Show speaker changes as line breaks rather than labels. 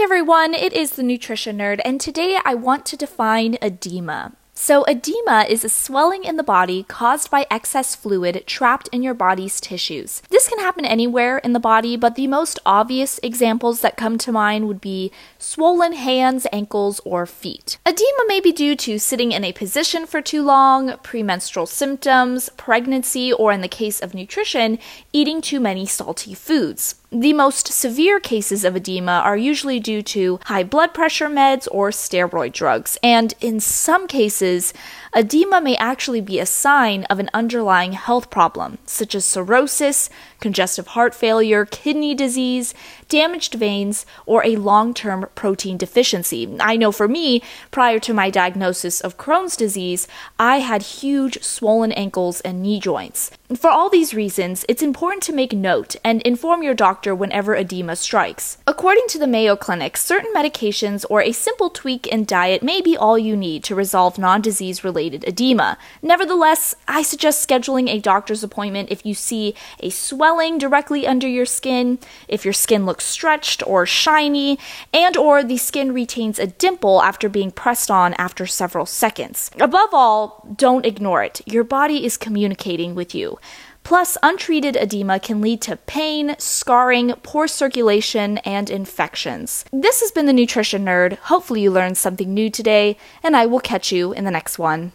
Hi everyone, it is the Nutrition Nerd, and today I want to define edema. So, edema is a swelling in the body caused by excess fluid trapped in your body's tissues. This can happen anywhere in the body, but the most obvious examples that come to mind would be swollen hands, ankles, or feet. Edema may be due to sitting in a position for too long, premenstrual symptoms, pregnancy, or in the case of nutrition, eating too many salty foods. The most severe cases of edema are usually due to high blood pressure meds or steroid drugs, and in some cases, edema may actually be a sign of an underlying health problem, such as cirrhosis, congestive heart failure, kidney disease, damaged veins, or a long term protein deficiency. I know for me, prior to my diagnosis of Crohn's disease, I had huge swollen ankles and knee joints. For all these reasons, it's important to make note and inform your doctor whenever edema strikes. According to the Mayo Clinic, certain medications or a simple tweak in diet may be all you need to resolve non disease related edema. Nevertheless, I suggest scheduling a doctor's appointment if you see a swelling directly under your skin, if your skin looks stretched or shiny, and or the skin retains a dimple after being pressed on after several seconds. Above all, don't ignore it. Your body is communicating with you. Plus, untreated edema can lead to pain, scarring, poor circulation, and infections. This has been the Nutrition Nerd. Hopefully, you learned something new today, and I will catch you in the next one.